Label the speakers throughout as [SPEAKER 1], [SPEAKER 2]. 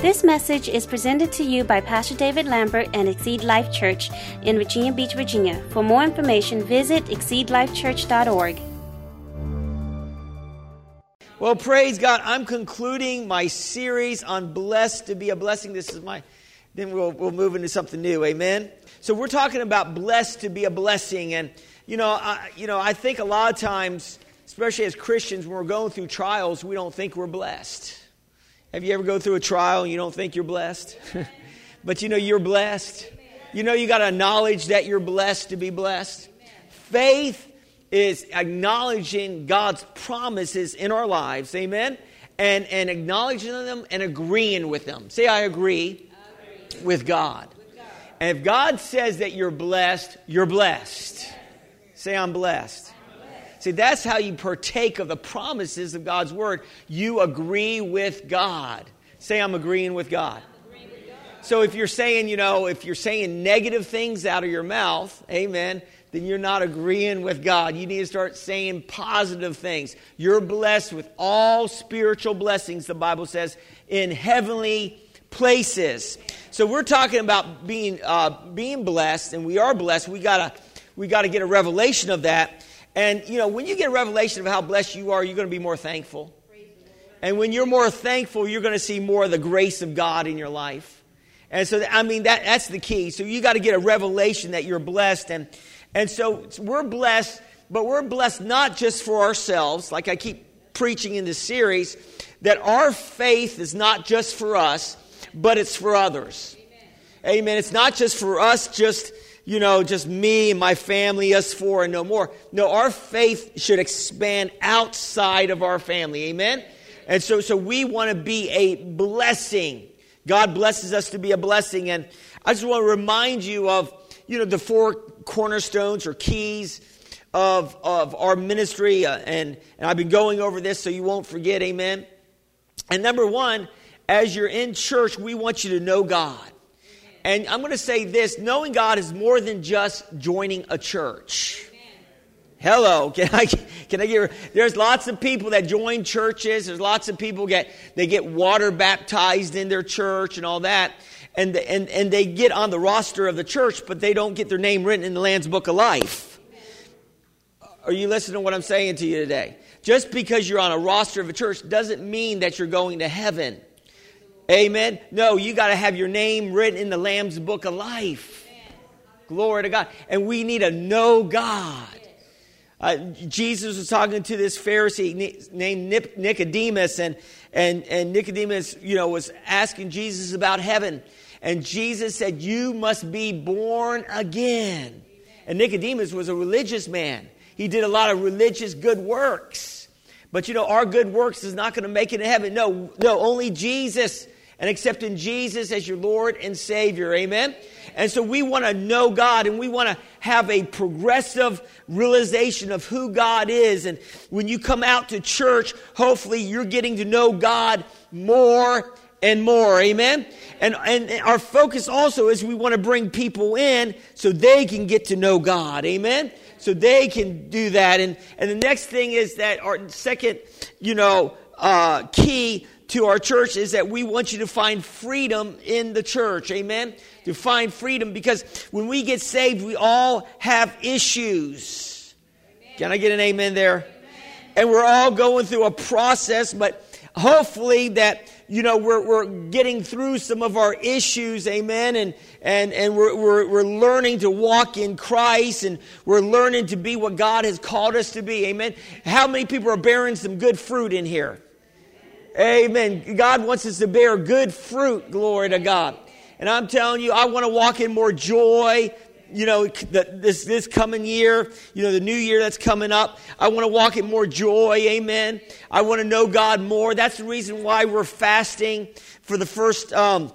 [SPEAKER 1] This message is presented to you by Pastor David Lambert and Exceed Life Church in Virginia Beach, Virginia. For more information, visit exceedlifechurch.org.
[SPEAKER 2] Well, praise God. I'm concluding my series on blessed to be a blessing. This is my, then we'll, we'll move into something new. Amen. So we're talking about blessed to be a blessing. And, you know, I, you know, I think a lot of times, especially as Christians, when we're going through trials, we don't think we're blessed. Have you ever go through a trial and you don't think you're blessed? but you know you're blessed. You know you got to acknowledge that you're blessed to be blessed. Faith is acknowledging God's promises in our lives, amen, and, and acknowledging them and agreeing with them. Say, I agree, with God. And if God says that you're blessed, you're blessed. Say, I'm blessed. See, that's how you partake of the promises of God's word. You agree with God. Say, I'm agreeing with God. So if you're saying, you know, if you're saying negative things out of your mouth, amen, then you're not agreeing with God. You need to start saying positive things. You're blessed with all spiritual blessings, the Bible says, in heavenly places. So we're talking about being uh, being blessed, and we are blessed. We gotta we gotta get a revelation of that. And, you know, when you get a revelation of how blessed you are, you're going to be more thankful. And when you're more thankful, you're going to see more of the grace of God in your life. And so, I mean, that, that's the key. So you got to get a revelation that you're blessed. And, and so we're blessed, but we're blessed not just for ourselves, like I keep preaching in this series, that our faith is not just for us, but it's for others. Amen. Amen. It's not just for us, just you know, just me and my family, us four, and no more. No, our faith should expand outside of our family. Amen? And so, so we want to be a blessing. God blesses us to be a blessing. And I just want to remind you of, you know, the four cornerstones or keys of, of our ministry. Uh, and, and I've been going over this so you won't forget. Amen? And number one, as you're in church, we want you to know God. And I'm going to say this knowing God is more than just joining a church. Hello, can I can I get? There's lots of people that join churches. There's lots of people get they get water baptized in their church and all that, and and and they get on the roster of the church, but they don't get their name written in the Lamb's Book of Life. Are you listening to what I'm saying to you today? Just because you're on a roster of a church doesn't mean that you're going to heaven. Amen. No, you got to have your name written in the Lamb's book of life. Glory to God. And we need to know God. Uh, Jesus was talking to this Pharisee named Nicodemus, and, and, and Nicodemus, you know, was asking Jesus about heaven. And Jesus said, You must be born again. And Nicodemus was a religious man. He did a lot of religious good works. But you know, our good works is not going to make it to heaven. No, no, only Jesus and accepting Jesus as your Lord and Savior. Amen? And so we want to know God and we want to have a progressive realization of who God is. And when you come out to church, hopefully you're getting to know God more and more. Amen? And, and our focus also is we want to bring people in so they can get to know God. Amen? So they can do that. And, and the next thing is that our second, you know, uh, key to our church is that we want you to find freedom in the church. Amen? To find freedom because when we get saved, we all have issues. Amen. Can I get an amen there? Amen. And we're all going through a process, but hopefully that you know we're, we're getting through some of our issues amen and and and we're, we're, we're learning to walk in christ and we're learning to be what god has called us to be amen how many people are bearing some good fruit in here Amen. God wants us to bear good fruit. Glory to God. And I'm telling you, I want to walk in more joy. You know, this, this coming year, you know, the new year that's coming up, I want to walk in more joy. Amen. I want to know God more. That's the reason why we're fasting for the first, um,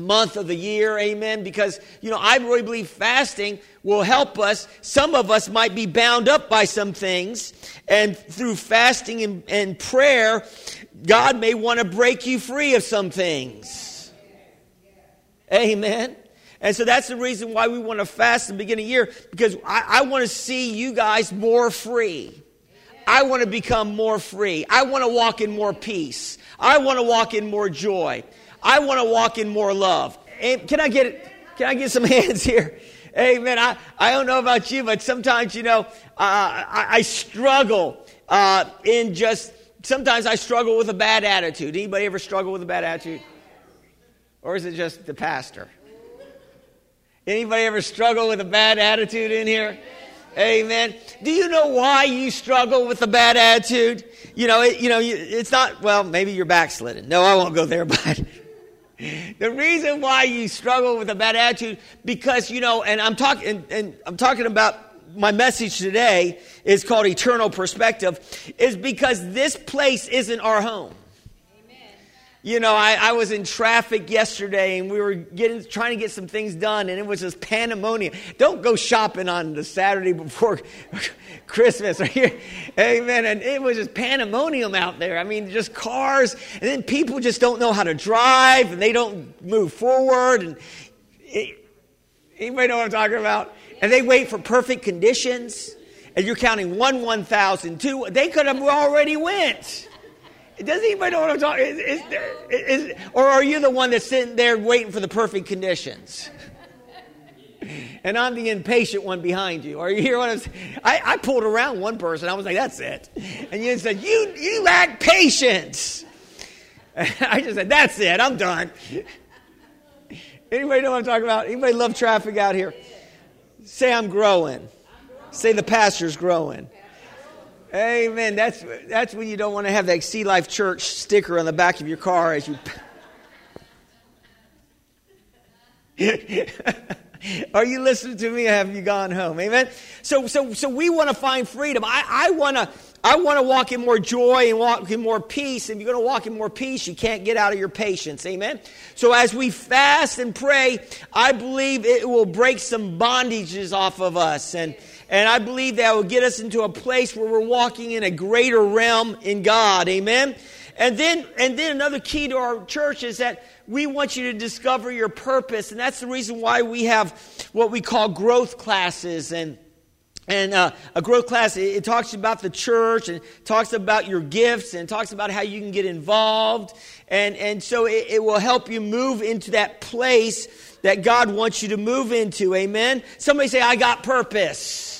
[SPEAKER 2] month of the year, amen. Because, you know, I really believe fasting will help us. Some of us might be bound up by some things, and through fasting and, and prayer, God may want to break you free of some things. Amen. And so that's the reason why we want to fast the beginning of the year, because I, I want to see you guys more free. I want to become more free. I want to walk in more peace. I want to walk in more joy. I want to walk in more love. Can I get? Can I get some hands here? Amen. I, I don't know about you, but sometimes, you know, uh, I, I, struggle uh, in just, sometimes I struggle with a bad attitude. Anybody ever struggle with a bad attitude? Or is it just the pastor? Anybody ever struggle with a bad attitude in here? Amen. Do you know why you struggle with a bad attitude? You know, it, you know, it's not, well, maybe you're backslidden. No, I won't go there, but the reason why you struggle with a bad attitude, because, you know, and I'm talking, and, and I'm talking about my message today is called eternal perspective, is because this place isn't our home. Amen. You know, I, I, was in traffic yesterday and we were getting, trying to get some things done and it was just pandemonium. Don't go shopping on the Saturday before Christmas. Amen. And it was just pandemonium out there. I mean, just cars and then people just don't know how to drive and they don't move forward. And it, anybody know what I'm talking about? And they wait for perfect conditions and you're counting one, one thousand, two. They could have already went. Does anybody know what I'm talking? Is, is, is, or are you the one that's sitting there waiting for the perfect conditions? and I'm the impatient one behind you. Are you hear what I'm? I, I pulled around one person. I was like, "That's it," and you said, "You you lack patience." I just said, "That's it. I'm done." Anybody know what I'm talking about? Anybody love traffic out here? Say I'm growing. Say the pastor's growing. Amen. That's, that's when you don't want to have that Exceed Life Church sticker on the back of your car as you. Are you listening to me? have you gone home? Amen. So, so, so we want to find freedom. I, I want to, I want to walk in more joy and walk in more peace. If you're going to walk in more peace, you can't get out of your patience. Amen. So as we fast and pray, I believe it will break some bondages off of us and. And I believe that will get us into a place where we're walking in a greater realm in God. Amen. And then, and then another key to our church is that we want you to discover your purpose. And that's the reason why we have what we call growth classes. And, and uh, a growth class, it, it, talks about the church and talks about your gifts and talks about how you can get involved. And, and so it, it will help you move into that place that God wants you to move into. Amen. Somebody say, I got purpose.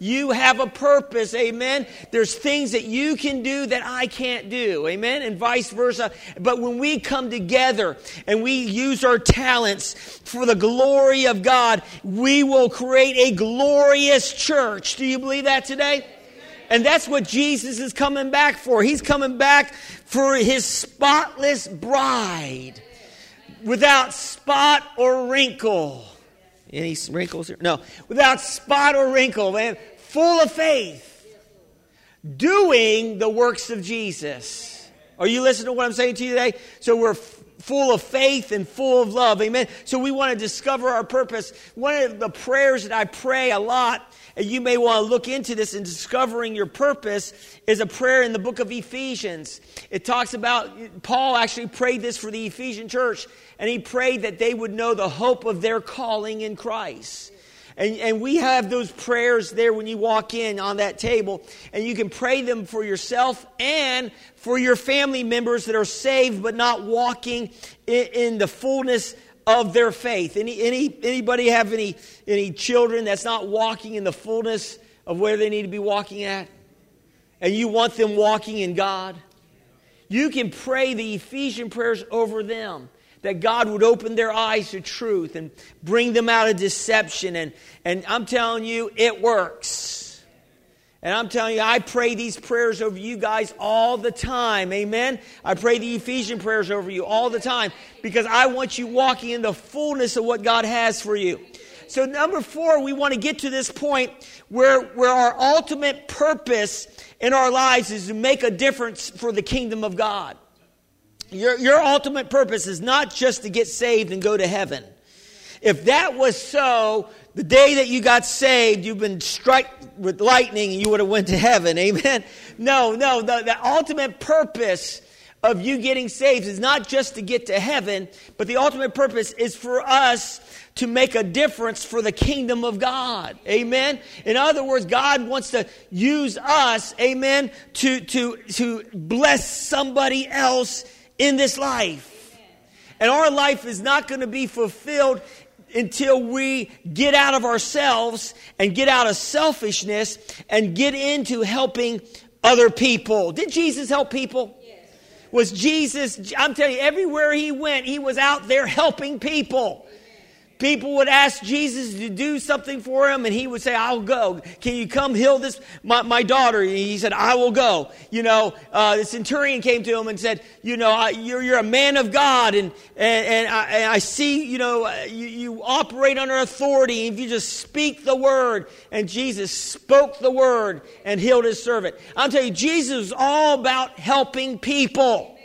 [SPEAKER 2] You have a purpose, amen. There's things that you can do that I can't do, amen, and vice versa. But when we come together and we use our talents for the glory of God, we will create a glorious church. Do you believe that today? And that's what Jesus is coming back for. He's coming back for his spotless bride without spot or wrinkle. Any wrinkles here? No. Without spot or wrinkle, man. Full of faith. Doing the works of Jesus. Are you listening to what I'm saying to you today? So we're f- full of faith and full of love. Amen. So we want to discover our purpose. One of the prayers that I pray a lot, and you may want to look into this in discovering your purpose, is a prayer in the book of Ephesians. It talks about, Paul actually prayed this for the Ephesian church and he prayed that they would know the hope of their calling in Christ. And, and we have those prayers there when you walk in on that table, and you can pray them for yourself and for your family members that are saved but not walking in, in the fullness of their faith. Any, any, anybody have any, any children that's not walking in the fullness of where they need to be walking at? And you want them walking in God? You can pray the Ephesian prayers over them that God would open their eyes to truth and bring them out of deception. And, and I'm telling you, it works. And I'm telling you, I pray these prayers over you guys all the time. Amen. I pray the Ephesian prayers over you all the time because I want you walking in the fullness of what God has for you. So, number four, we want to get to this point where, where our ultimate purpose in our lives is to make a difference for the kingdom of God. Your, your ultimate purpose is not just to get saved and go to heaven. If that was so, the day that you got saved, you've been struck with lightning and you would have went to heaven. Amen. No, no, the, the ultimate purpose of you getting saved is not just to get to heaven, but the ultimate purpose is for us to make a difference for the kingdom of God. Amen. In other words, God wants to use us, amen, to, to, to bless somebody else in this life. And our life is not going to be fulfilled until we get out of ourselves and get out of selfishness and get into helping other people. Did Jesus help people? Was Jesus, I'm telling you, everywhere he went, he was out there helping people. People would ask Jesus to do something for him, and he would say, I'll go. Can you come heal this, my, my daughter? And he said, I will go. You know, uh, the centurion came to him and said, You know, I, you're, you're a man of God, and, and, and, I, and I see, you know, uh, you, you operate under authority. If you just speak the word, and Jesus spoke the word and healed his servant. I'll tell you, Jesus is all about helping people.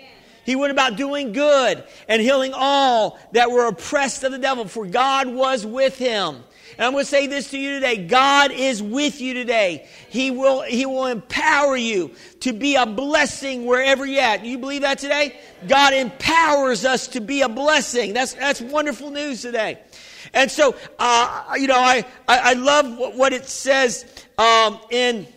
[SPEAKER 2] He went about doing good and healing all that were oppressed of the devil, for God was with him. And I'm going to say this to you today. God is with you today. He will, he will empower you to be a blessing wherever you're at. You believe that today? God empowers us to be a blessing. That's, that's wonderful news today. And so, uh, you know, I, I, I love what, what it says um, in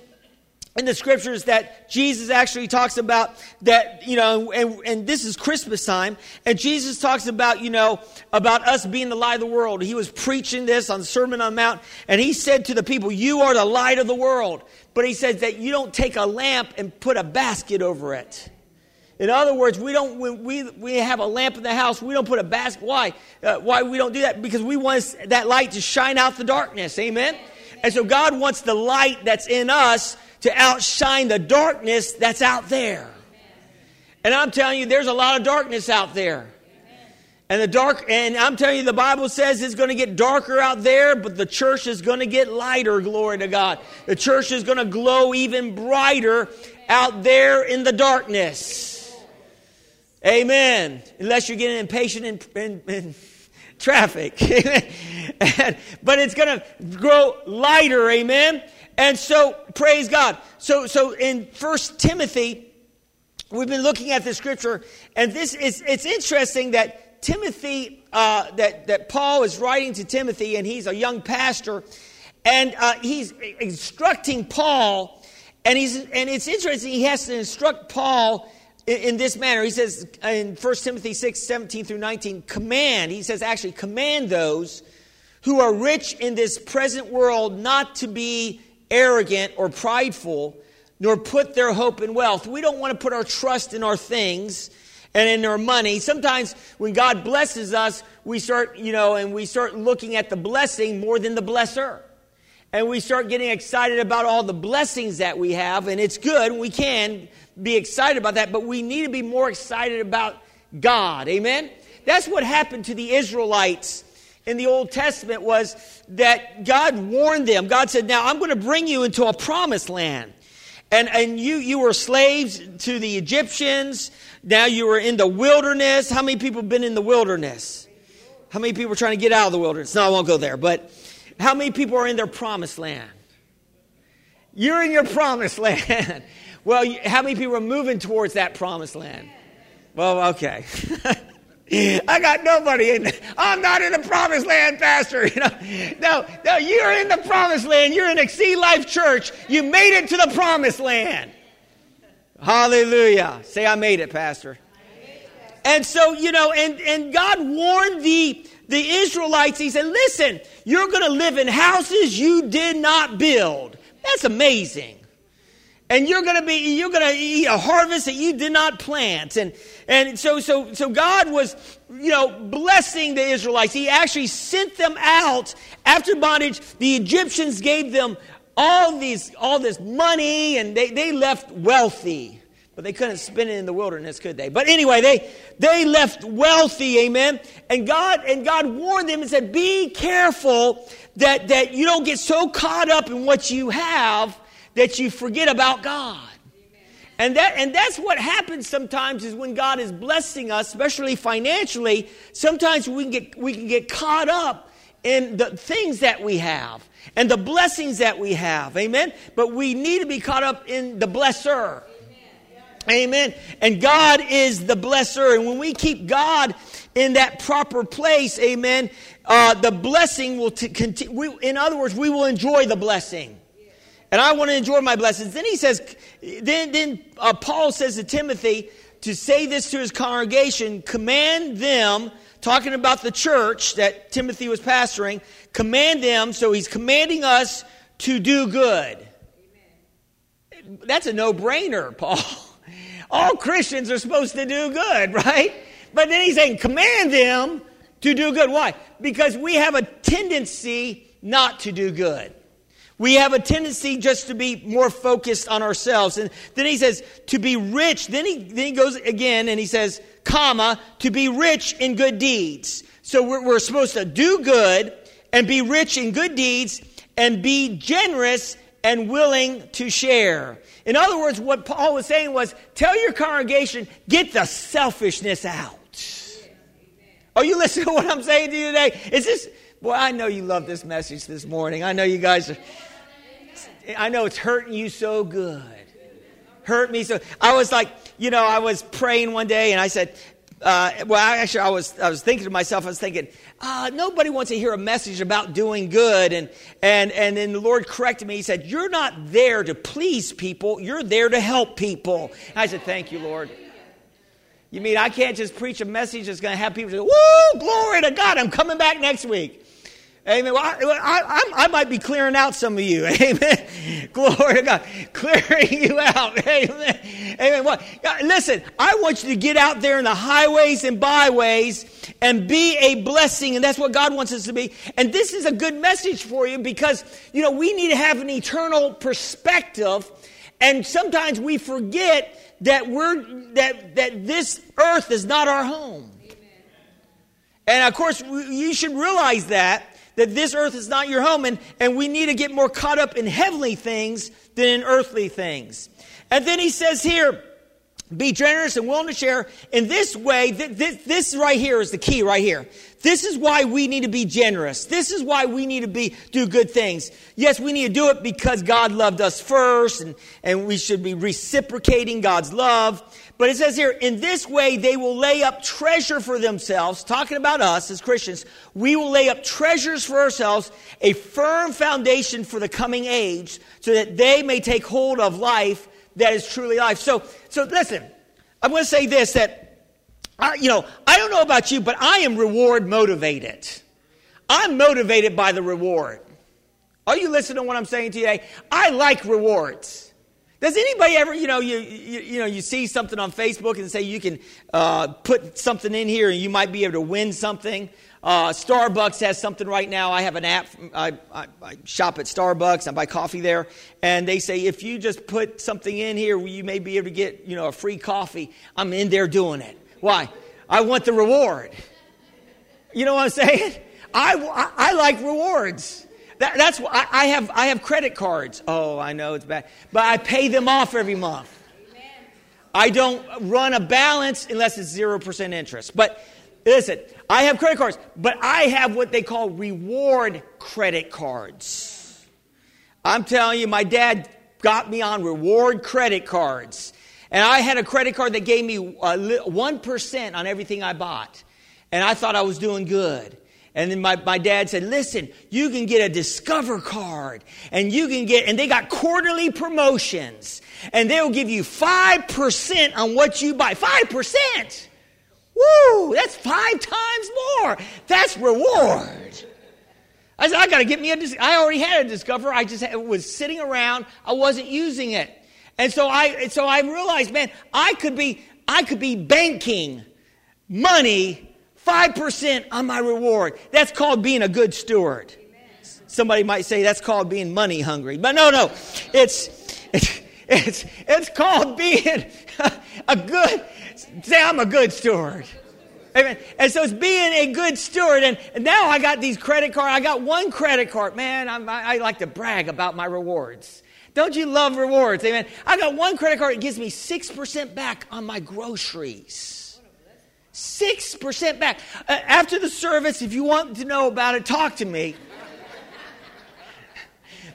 [SPEAKER 2] in the scriptures that Jesus actually talks about that, you know, and, and, this is Christmas time, and Jesus talks about, you know, about us being the light of the world. He was preaching this on the Sermon on the Mount, and he said to the people, You are the light of the world. But he says that you don't take a lamp and put a basket over it. In other words, we don't, when we, we have a lamp in the house, we don't put a basket. Why? Uh, why we don't do that? Because we want that light to shine out the darkness. Amen? And so God wants the light that's in us to outshine the darkness that's out there. And I'm telling you, there's a lot of darkness out there. And the dark, and I'm telling you, the Bible says it's going to get darker out there, but the church is going to get lighter, glory to God. The church is going to glow even brighter out there in the darkness. Amen. Unless you're getting impatient in, in, in traffic. and, but it's going to grow lighter, amen. And so, praise God. So, so in First Timothy, we've been looking at the scripture, and this is it's interesting that Timothy, uh, that that Paul is writing to Timothy, and he's a young pastor, and uh, he's instructing Paul, and he's and it's interesting. He has to instruct Paul in, in this manner. He says in 1 Timothy 6, 17 through 19, command. He says actually command those who are rich in this present world not to be arrogant or prideful, nor put their hope in wealth. We don't want to put our trust in our things and in our money. Sometimes when God blesses us, we start, you know, and we start looking at the blessing more than the blesser. And we start getting excited about all the blessings that we have, and it's good. We can be excited about that, but we need to be more excited about God. Amen? That's what happened to the Israelites in the Old Testament was that God warned them. God said, Now I'm going to bring you into a promised land. And, and you, you were slaves to the Egyptians. Now you were in the wilderness. How many people have been in the wilderness? How many people are trying to get out of the wilderness? No, I won't go there. But how many people are in their promised land? You're in your promised land. well, how many people are moving towards that promised land? Well, okay. I got nobody in. I'm not in the promised land, Pastor. You know, no, no, you're in the promised land. You're in Exceed Life Church. You made it to the promised land. Hallelujah. Say, I made it, Pastor. And so, you know, and, and God warned the, the Israelites. He said, listen, you're going to live in houses you did not build. That's amazing and you're going to be you're going to eat a harvest that you did not plant. And and so so so god was you know blessing the israelites. He actually sent them out after bondage. The egyptians gave them all these all this money and they, they left wealthy. But they couldn't spend it in the wilderness could they? But anyway they they left wealthy amen? And god and god warned them and said be careful that that you don't get so caught up in what you have that you forget about God. And that and that's what happens sometimes is when God is blessing us, especially financially, sometimes we can get we can get caught up in the things that we have and the blessings that we have. Amen. But we need to be caught up in the blesser. Amen. And God is the blesser. And when we keep God in that proper place, amen, uh, the blessing will t- continue. In other words, we will enjoy the blessing and I want to enjoy my blessings. Then he says, then, then uh, Paul says to Timothy to say this to his congregation command them, talking about the church that Timothy was pastoring, command them, so he's commanding us to do good. That's a no brainer, Paul. All Christians are supposed to do good, right? But then he's saying, command them to do good. Why? Because we have a tendency not to do good. We have a tendency just to be more focused on ourselves. And then he says, to be rich. Then he, then he goes again and he says, comma, to be rich in good deeds. So we're, we're supposed to do good and be rich in good deeds and be generous and willing to share. In other words, what Paul was saying was tell your congregation, get the selfishness out. Are you listening to what I'm saying to you today? Is this, boy, I know you love this message this morning. I know you guys are, I know it's hurting you so good. Hurt me so. I was like, you know, I was praying one day and I said, uh, well, actually, I was, I was thinking to myself, I was thinking, uh, nobody wants to hear a message about doing good. And, and, and then the Lord corrected me. He said, You're not there to please people, you're there to help people. And I said, Thank you, Lord. You mean I can't just preach a message that's going to have people say, Woo, glory to God, I'm coming back next week. Amen. Well, I, I, I, might be clearing out some of you. Amen. Glory to God. Clearing you out. Amen. Amen. Well, uh, listen, I want you to get out there in the highways and byways and be a blessing. And that's what God wants us to be. And this is a good message for you because, you know, we need to have an eternal perspective. And sometimes we forget that we're, that, that this earth is not our home. And of course, you should realize that that this earth is not your home, and, and we need to get more caught up in heavenly things than in earthly things. And then he says here, be generous and willing to share. In this way, th- th- this right here is the key right here. This is why we need to be generous. This is why we need to be do good things. Yes, we need to do it because God loved us first, and, and we should be reciprocating God's love. But it says here, in this way they will lay up treasure for themselves, talking about us as Christians, we will lay up treasures for ourselves, a firm foundation for the coming age, so that they may take hold of life that is truly life. So, so listen, I'm going to say this that, I, you know, I don't know about you, but I am reward motivated. I'm motivated by the reward. Are you listening to what I'm saying today? I like rewards. Does anybody ever, you know, you, you, you, know, you see something on Facebook and say you can uh, put something in here and you might be able to win something? Uh, Starbucks has something right now. I have an app. I, I, I, shop at Starbucks. I buy coffee there, and they say if you just put something in here, you may be able to get you know a free coffee. I'm in there doing it. Why? I want the reward. You know what I'm saying? I, I, I like rewards. That, that's why I, I, have I have credit cards. Oh, I know it's bad, but I pay them off every month. I don't run a balance unless it's zero percent interest. But listen, I have credit cards, but I have what they call reward credit cards. I'm telling you, my dad got me on reward credit cards. And I had a credit card that gave me uh, 1% on everything I bought. And I thought I was doing good. And then my, my dad said, listen, you can get a Discover card and you can get, and they got quarterly promotions and they'll give you 5% on what you buy. 5%! Woo! That's five times more. That's reward. I said, I got to get me a, I already had a Discover. I just was sitting around. I wasn't using it. And so I, so I realized, man, I could be, I could be banking money 5% on my reward. That's called being a good steward. Somebody might say that's called being money hungry. But no, no. It's, it's, it's, it's called being a good, say I'm a good steward. Amen. And so it's being a good steward. And, now I got these credit cards. I got one credit card. Man, I, I like to brag about my rewards. Don't you love rewards? Amen. I got one credit card. It gives me 6% back on my groceries. 6% back. Uh, after the service, if you want to know about it, talk to me.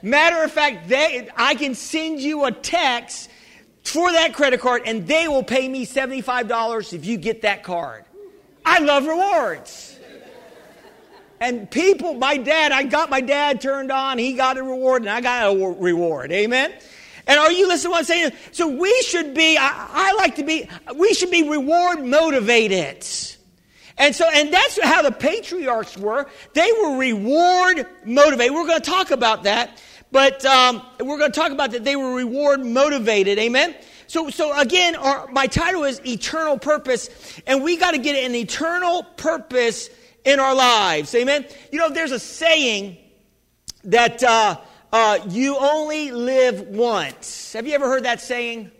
[SPEAKER 2] Matter of fact, they, I can send you a text for that credit card and they will pay me $75 if you get that card. I love rewards. And people, my dad, I got my dad turned on, he got a reward, and I got a reward. Amen? And are you listening to what I'm saying? So we should be, I, I like to be, we should be reward motivated. And so, and that's how the patriarchs were. They were reward motivated. We're going to talk about that, but um, we're going to talk about that they were reward motivated. Amen. So, so again, our, my title is eternal purpose, and we got to get an eternal purpose in our lives. Amen. You know, there's a saying that uh, uh, you only live once. Have you ever heard that saying?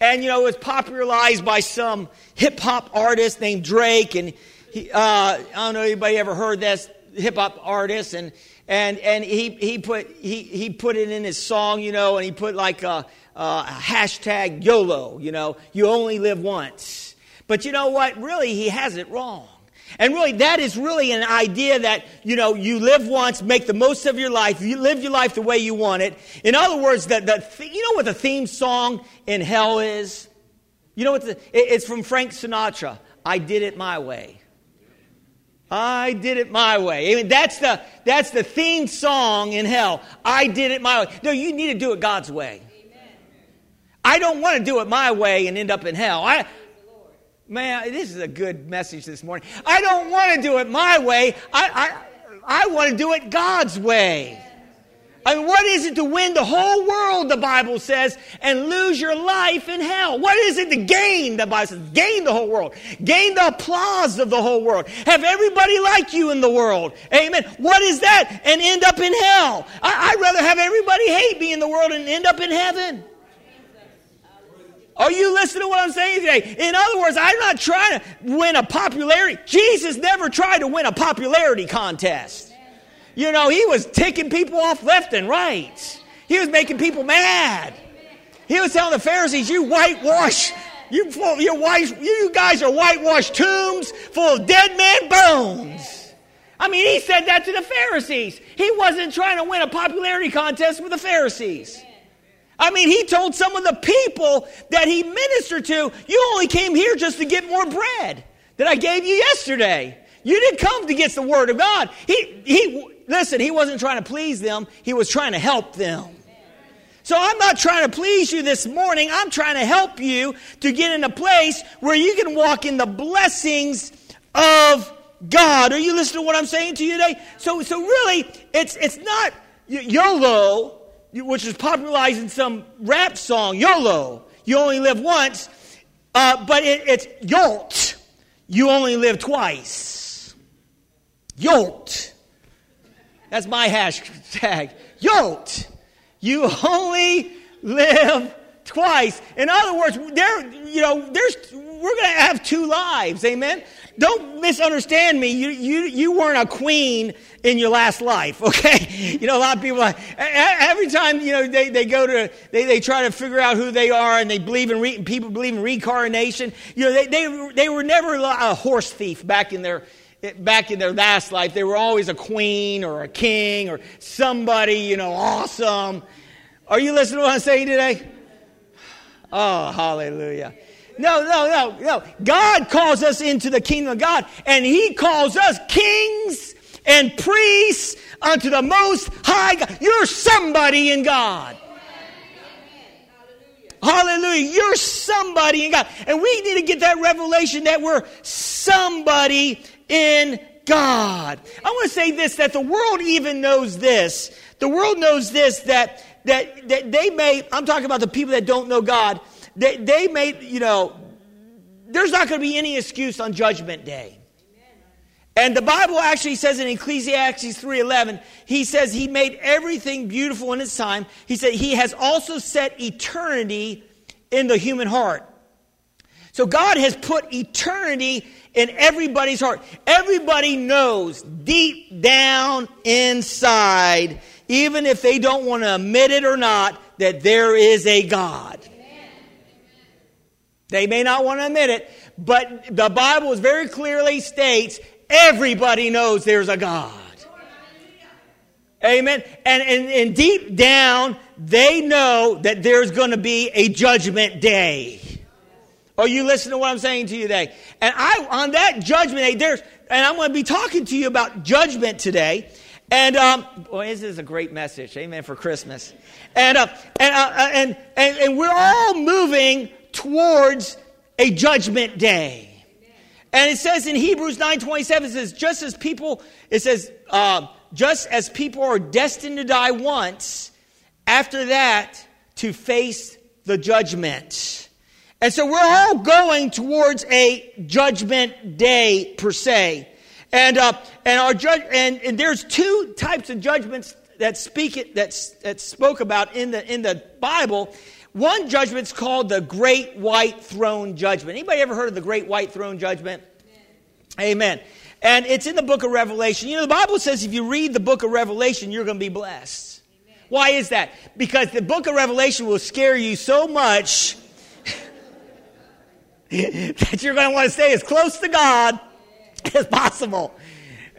[SPEAKER 2] And you know, it was popularized by some hip hop artist named Drake, and he, uh, I don't know anybody ever heard this hip hop artist, and and and he he put he he put it in his song, you know, and he put like a, a hashtag YOLO, you know, you only live once. But you know what? Really, he has it wrong. And really, that is really an idea that, you know, you live once, make the most of your life, you live your life the way you want it. In other words, the, the, you know what the theme song in hell is? You know what the, it, it's from Frank Sinatra. I did it my way. I did it my way. I mean, that's the, that's the theme song in hell. I did it my way. No, you need to do it God's way. I don't want to do it my way and end up in hell. I, Man, this is a good message this morning. I don't want to do it my way. I, I, I want to do it God's way. I mean, what is it to win the whole world, the Bible says, and lose your life in hell? What is it to gain, the Bible says? Gain the whole world. Gain the applause of the whole world. Have everybody like you in the world. Amen. What is that? And end up in hell. I, I'd rather have everybody hate me in the world and end up in heaven. Are you listening to what I'm saying today? In other words, I'm not trying to win a popularity. Jesus never tried to win a popularity contest. You know, he was ticking people off left and right. He was making people mad. He was telling the Pharisees, "You whitewash, you full, you white, you guys are whitewashed tombs full of dead man bones." I mean, he said that to the Pharisees. He wasn't trying to win a popularity contest with the Pharisees. I mean, he told some of the people that he ministered to, You only came here just to get more bread that I gave you yesterday. You didn't come to get the word of God. He, he, listen, he wasn't trying to please them, he was trying to help them. So I'm not trying to please you this morning. I'm trying to help you to get in a place where you can walk in the blessings of God. Are you listening to what I'm saying to you today? So, so really, it's, it's not YOLO which was popularized in some rap song, YOLO, you only live once, uh, but it, it's YOLT, you only live twice. YOLT. That's my hashtag. YOLT. You only live twice. In other words, there, you know, there's, we're going to have two lives. Amen. Don't misunderstand me. You, you, you weren't a queen in your last life, okay? You know, a lot of people, every time, you know, they, they go to, they, they try to figure out who they are and they believe in, re, people believe in reincarnation. You know, they, they, they were never a horse thief back in their, back in their last life. They were always a queen or a king or somebody, you know, awesome. Are you listening to what I'm saying today? Oh, hallelujah. No, no, no, no. God calls us into the kingdom of God, and He calls us kings and priests unto the most high God. You're somebody in God. Hallelujah. You're somebody in God. And we need to get that revelation that we're somebody in God. I want to say this that the world even knows this. The world knows this that that, that they may, I'm talking about the people that don't know God, they, they may, you know, there's not going to be any excuse on judgment day. And the Bible actually says in Ecclesiastes 3:11, he says he made everything beautiful in its time. He said he has also set eternity in the human heart. So God has put eternity in everybody's heart. Everybody knows deep down inside, even if they don't want to admit it or not, that there is a God. They may not want to admit it, but the Bible very clearly states everybody knows there's a God. Amen. And, and, and deep down, they know that there's going to be a judgment day. Are you listening to what I'm saying to you today? And I, on that judgment day, there's, and I'm going to be talking to you about judgment today. And um, boy, this is a great message. Amen for Christmas. And, uh, and, uh, uh, and, and, and we're all moving towards a judgment day. And it says in Hebrews 9.27, it says, just as people, it says, uh, just as people are destined to die once, after that, to face the judgment. And so we're all going towards a judgment day per se. And, uh, and our judge, and, and there's two types of judgments that speak it, that's, that spoke about in the, in the Bible. One judgment's called the Great White Throne Judgment. Anybody ever heard of the Great White Throne Judgment? Amen. Amen. And it's in the book of Revelation. You know, the Bible says if you read the book of Revelation, you're going to be blessed. Amen. Why is that? Because the book of Revelation will scare you so much that you're going to want to stay as close to God as possible.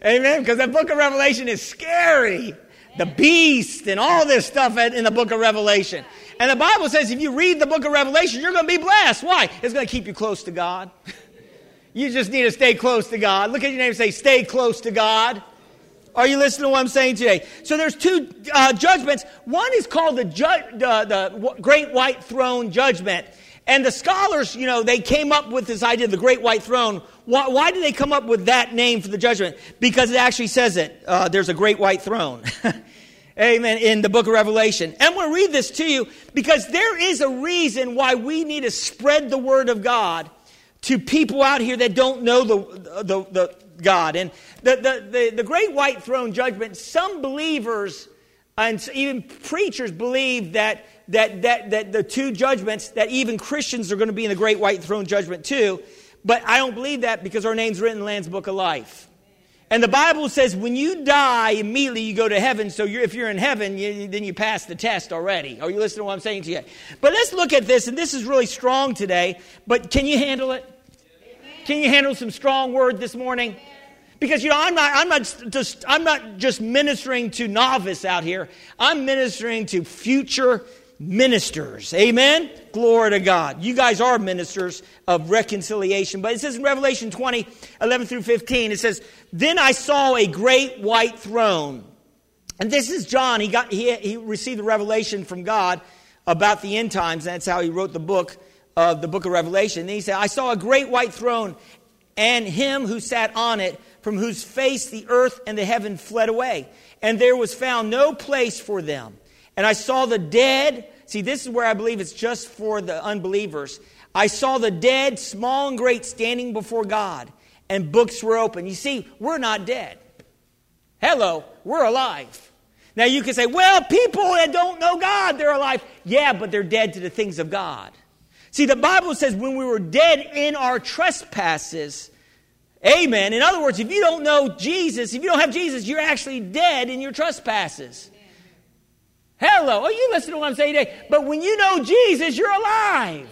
[SPEAKER 2] Amen. Because the book of Revelation is scary. The beast and all this stuff in the book of Revelation. And the Bible says if you read the book of Revelation, you're going to be blessed. Why? It's going to keep you close to God. you just need to stay close to God. Look at your name and say, stay close to God. Are you listening to what I'm saying today? So there's two uh, judgments. One is called the, ju- the, the Great White Throne Judgment. And the scholars, you know, they came up with this idea of the Great White Throne. Why, why did they come up with that name for the judgment? Because it actually says it. Uh, there's a Great White Throne. Amen. In the book of Revelation. And I'm going to read this to you because there is a reason why we need to spread the word of God to people out here that don't know the, the, the God. And the, the, the, the Great White Throne Judgment, some believers and even preachers believe that that, that, that the two judgments, that even Christians are going to be in the great white throne judgment too. But I don't believe that because our name's written in the Book of Life. And the Bible says when you die, immediately you go to heaven. So you're, if you're in heaven, you, then you pass the test already. Are you listening to what I'm saying to you? But let's look at this, and this is really strong today. But can you handle it? Can you handle some strong word this morning? Because you know, I'm not, I'm not just, I'm not just ministering to novice out here. I'm ministering to future ministers. Amen? Glory to God. You guys are ministers of reconciliation. But it says in Revelation 20, 11 through 15, it says, Then I saw a great white throne. And this is John. He, got, he, he received the revelation from God about the end times. That's how he wrote the book of the book of Revelation. And he said, I saw a great white throne and him who sat on it, from whose face the earth and the heaven fled away. And there was found no place for them. And I saw the dead. See, this is where I believe it's just for the unbelievers. I saw the dead, small and great, standing before God, and books were open. You see, we're not dead. Hello, we're alive. Now you can say, well, people that don't know God, they're alive. Yeah, but they're dead to the things of God. See, the Bible says when we were dead in our trespasses, amen. In other words, if you don't know Jesus, if you don't have Jesus, you're actually dead in your trespasses. Hello. Oh, you listen to what I'm saying today? But when you know Jesus, you're alive.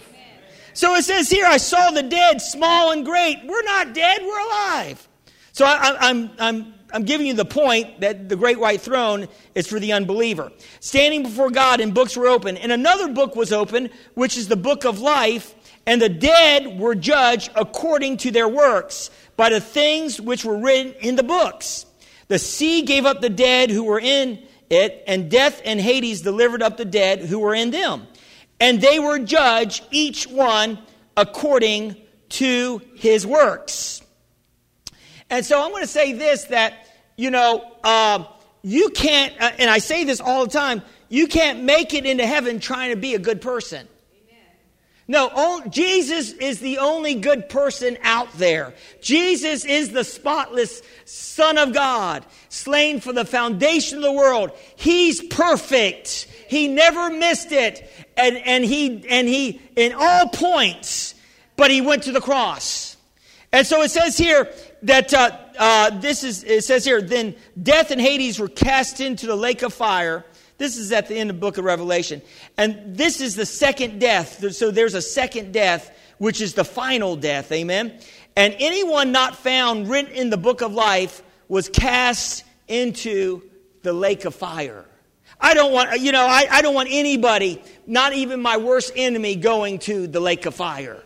[SPEAKER 2] So it says here, I saw the dead, small and great. We're not dead, we're alive. So I, I'm, I'm, I'm giving you the point that the great white throne is for the unbeliever. Standing before God, and books were open. And another book was open, which is the book of life. And the dead were judged according to their works by the things which were written in the books. The sea gave up the dead who were in it, and death and Hades delivered up the dead who were in them. And they were judged, each one according to his works. And so I'm going to say this that, you know, uh, you can't, uh, and I say this all the time, you can't make it into heaven trying to be a good person. No, Jesus is the only good person out there. Jesus is the spotless Son of God, slain for the foundation of the world. He's perfect. He never missed it. And, and he, and he, in all points, but he went to the cross. And so it says here that, uh, uh, this is, it says here, then death and Hades were cast into the lake of fire. This is at the end of the book of Revelation. And this is the second death. So there's a second death, which is the final death. Amen. And anyone not found written in the book of life was cast into the lake of fire. I don't want, you know, I, I don't want anybody, not even my worst enemy, going to the lake of fire.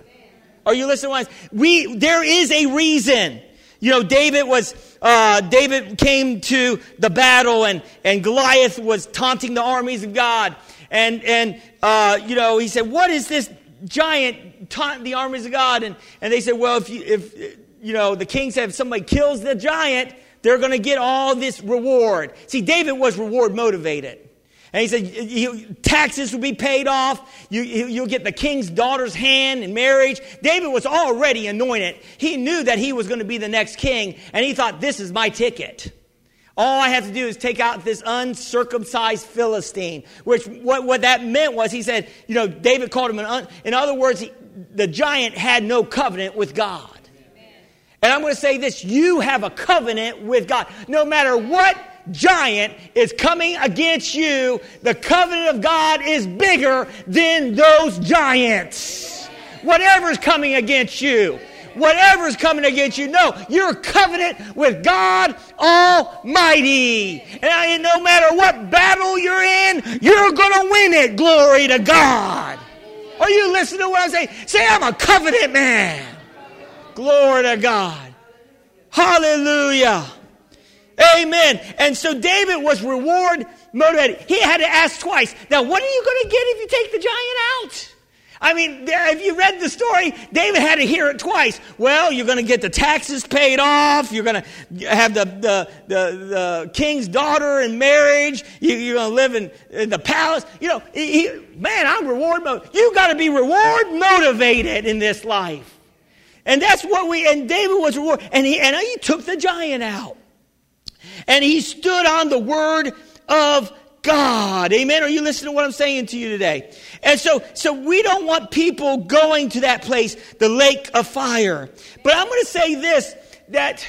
[SPEAKER 2] Are you listening? We, there is a reason You know, David was, uh, David came to the battle and, and Goliath was taunting the armies of God. And, and, uh, you know, he said, what is this giant taunting the armies of God? And, and they said, well, if you, if, you know, the king said if somebody kills the giant, they're going to get all this reward. See, David was reward motivated. And he said, taxes will be paid off. You, you'll get the king's daughter's hand in marriage. David was already anointed. He knew that he was going to be the next king, and he thought, this is my ticket. All I have to do is take out this uncircumcised Philistine, which what, what that meant was he said, you know, David called him an, un, in other words, he, the giant had no covenant with God. And I'm going to say this you have a covenant with God. No matter what giant is coming against you, the covenant of God is bigger than those giants. Whatever's coming against you, whatever's coming against you, no, you're covenant with God Almighty. And no matter what battle you're in, you're going to win it. Glory to God. Are you listening to what I'm saying? Say, I'm a covenant man. Glory to God. Hallelujah. Amen. And so David was reward motivated. He had to ask twice. Now, what are you going to get if you take the giant out? I mean, if you read the story, David had to hear it twice. Well, you're going to get the taxes paid off. You're going to have the, the, the, the king's daughter in marriage. You, are going to live in, in, the palace. You know, he, man, I'm reward motivated. You got to be reward motivated in this life. And that's what we, and David was reward, And he, and he took the giant out. And he stood on the word of God. Amen. Are you listening to what I'm saying to you today? And so, so we don't want people going to that place, the lake of fire. But I'm going to say this, that,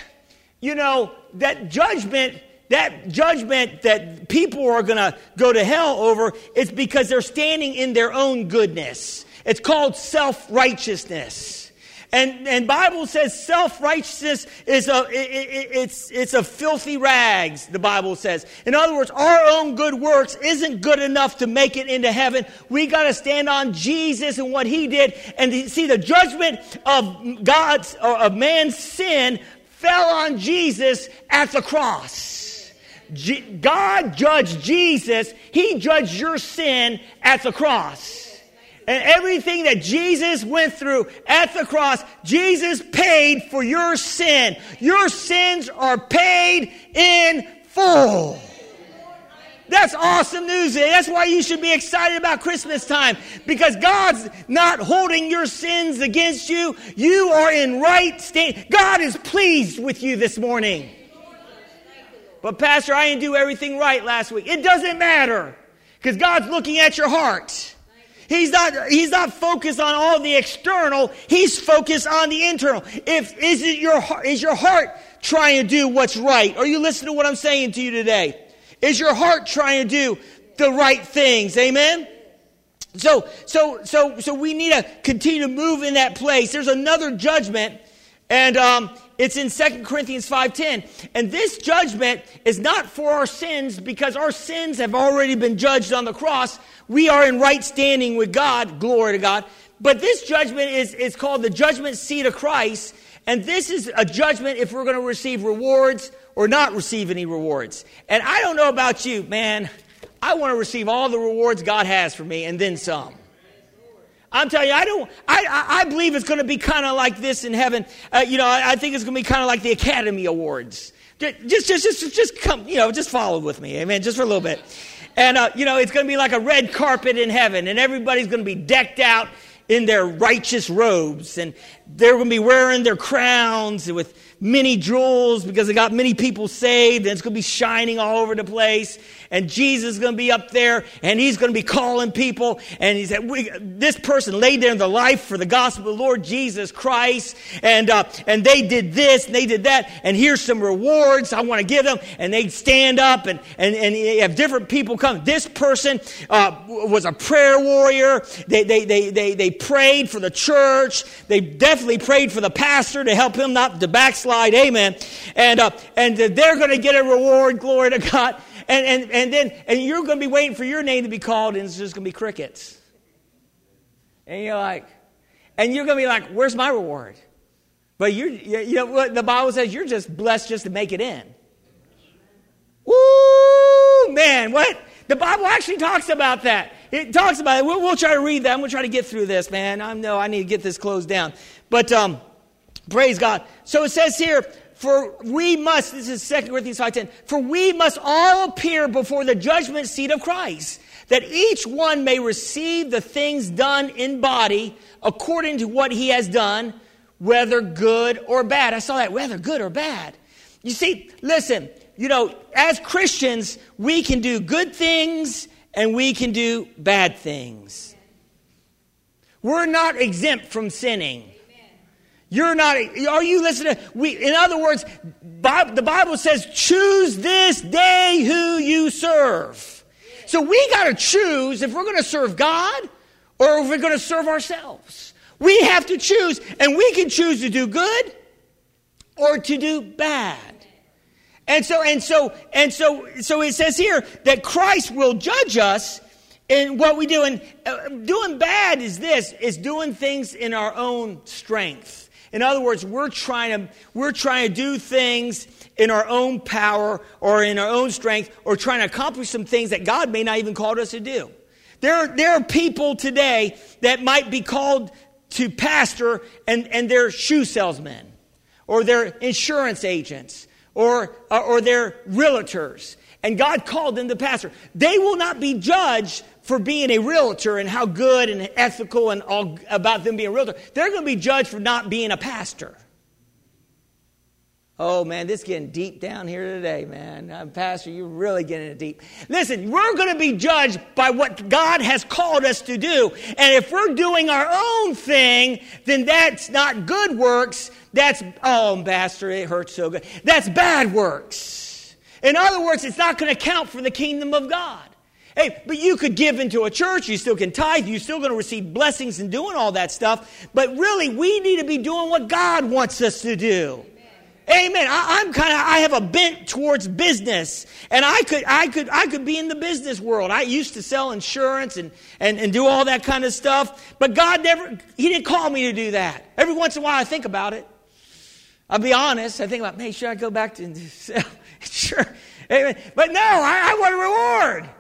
[SPEAKER 2] you know, that judgment, that judgment that people are going to go to hell over is because they're standing in their own goodness. It's called self-righteousness. And, and Bible says self-righteousness is a, it, it, it's, it's a filthy rags, the Bible says. In other words, our own good works isn't good enough to make it into heaven. We gotta stand on Jesus and what He did and see the judgment of God's, or of man's sin fell on Jesus at the cross. God judged Jesus. He judged your sin at the cross and everything that Jesus went through at the cross, Jesus paid for your sin. Your sins are paid in full. That's awesome news. That's why you should be excited about Christmas time because God's not holding your sins against you. You are in right state. God is pleased with you this morning. But Pastor, I didn't do everything right last week. It doesn't matter because God's looking at your heart. He's not, he's not focused on all the external. He's focused on the internal. If, is it your is your heart trying to do what's right? Are you listening to what I'm saying to you today? Is your heart trying to do the right things? Amen? So, so, so, so we need to continue to move in that place. There's another judgment, and um, it's in 2 Corinthians 5:10. And this judgment is not for our sins because our sins have already been judged on the cross, we are in right standing with God, glory to God. But this judgment is, is called the judgment seat of Christ. And this is a judgment if we're going to receive rewards or not receive any rewards. And I don't know about you, man. I want to receive all the rewards God has for me and then some. I'm telling you, I don't. I I believe it's going to be kind of like this in heaven. Uh, you know, I, I, think it's going to be kind of like the Academy Awards. Just, just, just, just come. You know, just follow with me, amen. Just for a little bit. And, uh, you know, it's going to be like a red carpet in heaven, and everybody's going to be decked out in their righteous robes, and they're going to be wearing their crowns with many jewels because they got many people saved, and it's going to be shining all over the place and Jesus is going to be up there and he's going to be calling people. And he said, this person laid down their life for the gospel of the Lord Jesus Christ. And, uh, and they did this and they did that. And here's some rewards I want to give them. And they'd stand up and, and, and have different people come. This person uh, was a prayer warrior. They, they, they, they, they prayed for the church. They definitely prayed for the pastor to help him not to backslide. Amen. And, uh, and they're going to get a reward. Glory to God and, and, and then and you're going to be waiting for your name to be called, and it's just going to be crickets. And you're like, and you're going to be like, where's my reward? But you're, you know what the Bible says? You're just blessed just to make it in. Woo, man, what? The Bible actually talks about that. It talks about it. We'll, we'll try to read that. I'm going to try to get through this, man. I know I need to get this closed down. But um, praise God. So it says here, for we must, this is 2 Corinthians 5.10, for we must all appear before the judgment seat of Christ, that each one may receive the things done in body according to what he has done, whether good or bad. I saw that, whether good or bad. You see, listen, you know, as Christians, we can do good things and we can do bad things. We're not exempt from sinning. You're not, are you listening? We, in other words, the Bible says, choose this day who you serve. So we got to choose if we're going to serve God or if we're going to serve ourselves. We have to choose, and we can choose to do good or to do bad. And so, and so, and so, so it says here that Christ will judge us in what we do. And uh, doing bad is this, is doing things in our own strength. In other words, we're trying to, we're trying to do things in our own power or in our own strength or trying to accomplish some things that God may not even called us to do. There, there are people today that might be called to pastor and, and they're shoe salesmen or they're insurance agents or, or they're realtors. And God called them to pastor. They will not be judged for being a realtor and how good and ethical and all about them being a realtor. They're going to be judged for not being a pastor. Oh man, this is getting deep down here today, man. Uh, pastor, you're really getting it deep. Listen, we're going to be judged by what God has called us to do. And if we're doing our own thing, then that's not good works. That's, oh, pastor, it hurts so good. That's bad works. In other words, it's not going to count for the kingdom of God. Hey, but you could give into a church, you still can tithe, you're still going to receive blessings and doing all that stuff. But really, we need to be doing what God wants us to do. Amen. I, am kind of I have a bent towards business, and I could I could I could be in the business world. I used to sell insurance and and and do all that kind of stuff, but God never He didn't call me to do that. Every once in a while, I think about it. I'll be honest. I think about, hey, should I go back to sell? sure. Amen. But no, I, I want a reward.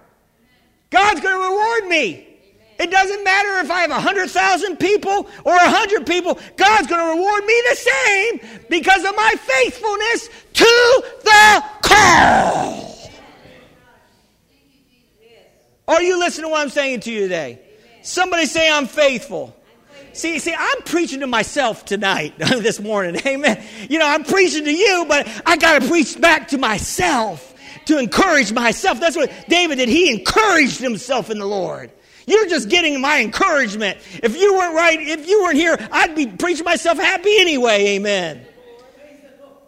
[SPEAKER 2] God's going to reward me. It doesn't matter if I have 100,000 people or 100 people, God's going to reward me the same because of my faithfulness to the call. Are you listening to what I'm saying to you today? Somebody say, I'm faithful. See, see, I'm preaching to myself tonight, this morning. Amen. You know, I'm preaching to you, but I got to preach back to myself to encourage myself. That's what David did. He encouraged himself in the Lord. You're just getting my encouragement. If you weren't right, if you weren't here, I'd be preaching myself happy anyway. Amen.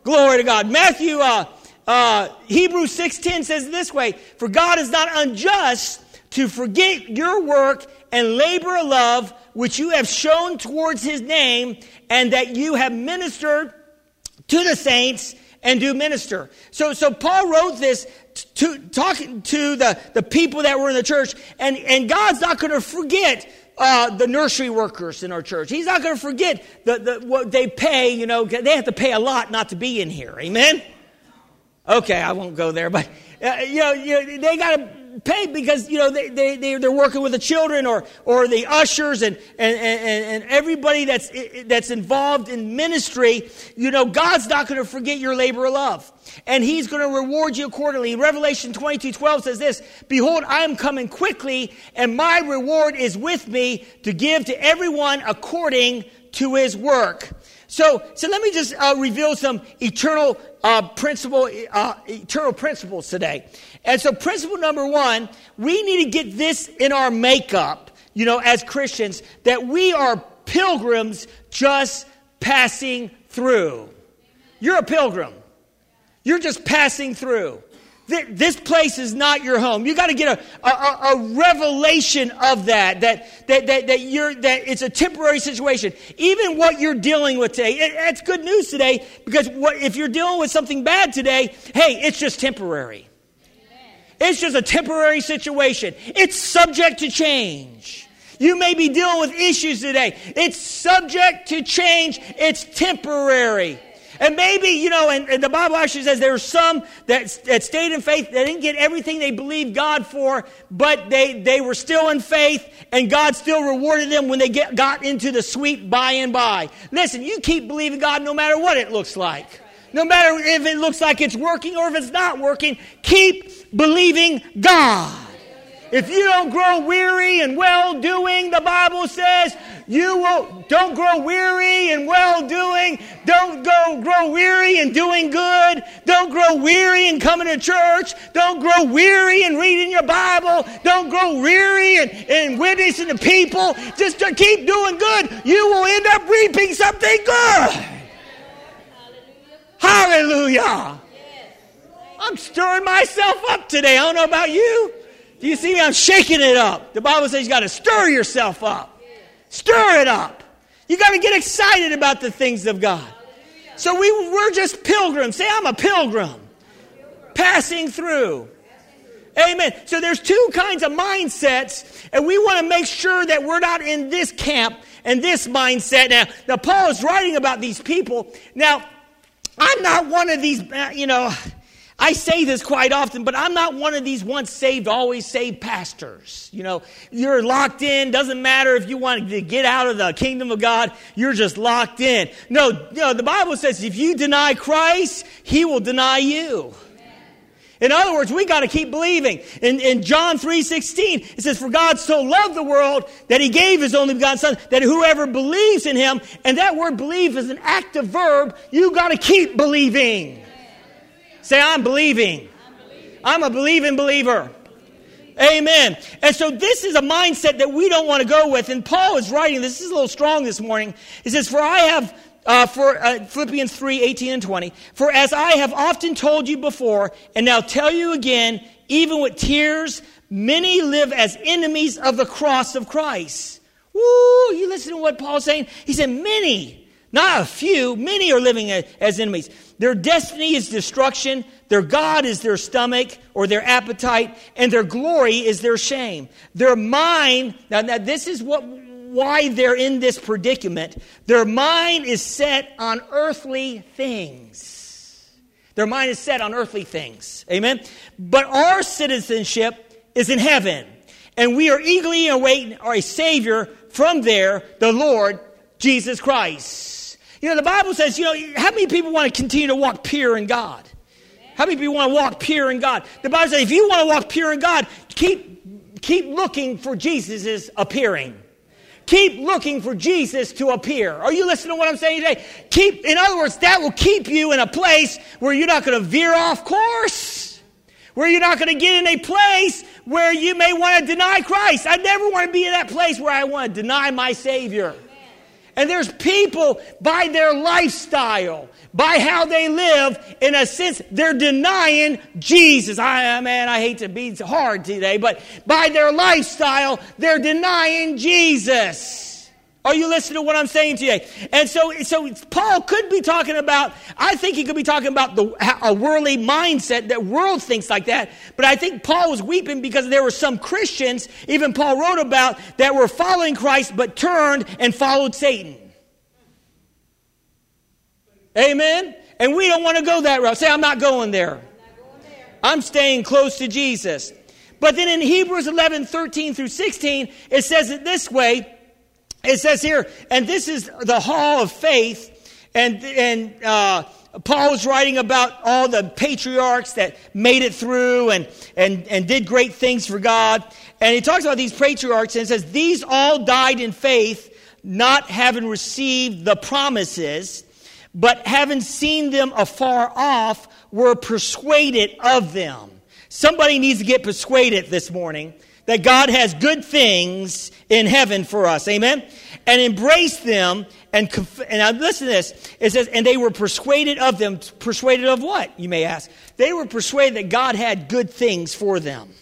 [SPEAKER 2] Glory to God. Matthew, uh, uh, Hebrews 6.10 says this way, For God is not unjust to forget your work and labor of love which you have shown towards his name and that you have ministered to the saints and do minister. So, so Paul wrote this to, talking to the, the people that were in the church, and, and God's not going to forget uh, the nursery workers in our church. He's not going to forget the, the, what they pay. You know, they have to pay a lot not to be in here. Amen. Okay, I won't go there, but uh, you, know, you know, they got to pay because you know they, they, they they're working with the children or or the ushers and and, and, and everybody that's that's involved in ministry you know god's not going to forget your labor of love. And he's going to reward you accordingly. Revelation 22 12 says this behold i am coming quickly and my reward is with me to give to everyone according to his work so, so let me just uh, reveal some eternal uh, principle, uh, eternal principles today. And so, principle number one, we need to get this in our makeup, you know, as Christians, that we are pilgrims just passing through. You're a pilgrim. You're just passing through. This place is not your home. You got to get a, a, a, revelation of that, that, that, that, that, you're, that it's a temporary situation. Even what you're dealing with today, it, it's good news today because what, if you're dealing with something bad today, hey, it's just temporary. It's just a temporary situation. It's subject to change. You may be dealing with issues today. It's subject to change. It's temporary. And maybe, you know, and, and the Bible actually says there were some that, that stayed in faith. They didn't get everything they believed God for, but they, they were still in faith, and God still rewarded them when they get, got into the sweet by and by. Listen, you keep believing God no matter what it looks like. No matter if it looks like it's working or if it's not working, keep believing God. If you don't grow weary and well doing, the Bible says you will don't grow weary in well doing. Don't go grow weary in doing good. Don't grow weary in coming to church. Don't grow weary in reading your Bible. Don't grow weary in, in witnessing to people. Just to keep doing good. You will end up reaping something good. Hallelujah. I'm stirring myself up today. I don't know about you. Do you see me? I'm shaking it up. The Bible says you got to stir yourself up. Stir it up. You got to get excited about the things of God. So we, we're just pilgrims. Say, I'm a pilgrim. Passing through. Amen. So there's two kinds of mindsets, and we want to make sure that we're not in this camp and this mindset. Now, now Paul is writing about these people. Now, I'm not one of these, you know, I say this quite often, but I'm not one of these once saved, always saved pastors. You know, you're locked in. Doesn't matter if you want to get out of the kingdom of God, you're just locked in. No, no, the Bible says if you deny Christ, he will deny you. In other words, we got to keep believing. In, in John 3.16, it says, For God so loved the world that he gave his only begotten son, that whoever believes in him, and that word believe is an active verb, you got to keep believing. Say, I'm believing. I'm a believing believer. Amen. And so this is a mindset that we don't want to go with. And Paul is writing, this is a little strong this morning. He says, For I have uh, for uh, Philippians 3 18 and 20. For as I have often told you before, and now tell you again, even with tears, many live as enemies of the cross of Christ. Woo! You listen to what Paul's saying? He said, many, not a few, many are living as enemies. Their destiny is destruction, their God is their stomach or their appetite, and their glory is their shame. Their mind, now, now this is what why they're in this predicament. Their mind is set on earthly things. Their mind is set on earthly things. Amen? But our citizenship is in heaven. And we are eagerly awaiting our Savior from there, the Lord Jesus Christ. You know, the Bible says, you know, how many people want to continue to walk pure in God? How many people want to walk pure in God? The Bible says, if you want to walk pure in God, keep, keep looking for Jesus' appearing. Keep looking for Jesus to appear. Are you listening to what I'm saying today? Keep, in other words, that will keep you in a place where you're not going to veer off course. Where you're not going to get in a place where you may want to deny Christ. I never want to be in that place where I want to deny my Savior. And there's people by their lifestyle, by how they live, in a sense, they're denying Jesus. I, uh, man, I hate to be hard today, but by their lifestyle, they're denying Jesus. Are you listening to what I'm saying today? And so, so Paul could be talking about, I think he could be talking about the, a worldly mindset that world thinks like that. But I think Paul was weeping because there were some Christians, even Paul wrote about, that were following Christ but turned and followed Satan. Amen? And we don't want to go that route. Say, I'm not going there. I'm staying close to Jesus. But then in Hebrews 11, 13 through 16, it says it this way. It says here, and this is the hall of faith, and, and uh, Paul was writing about all the patriarchs that made it through and, and, and did great things for God. And he talks about these patriarchs and says, These all died in faith, not having received the promises, but having seen them afar off, were persuaded of them. Somebody needs to get persuaded this morning that God has good things in heaven for us. Amen? And embrace them and, conf- and listen to this. It says, and they were persuaded of them. Persuaded of what, you may ask? They were persuaded that God had good things for them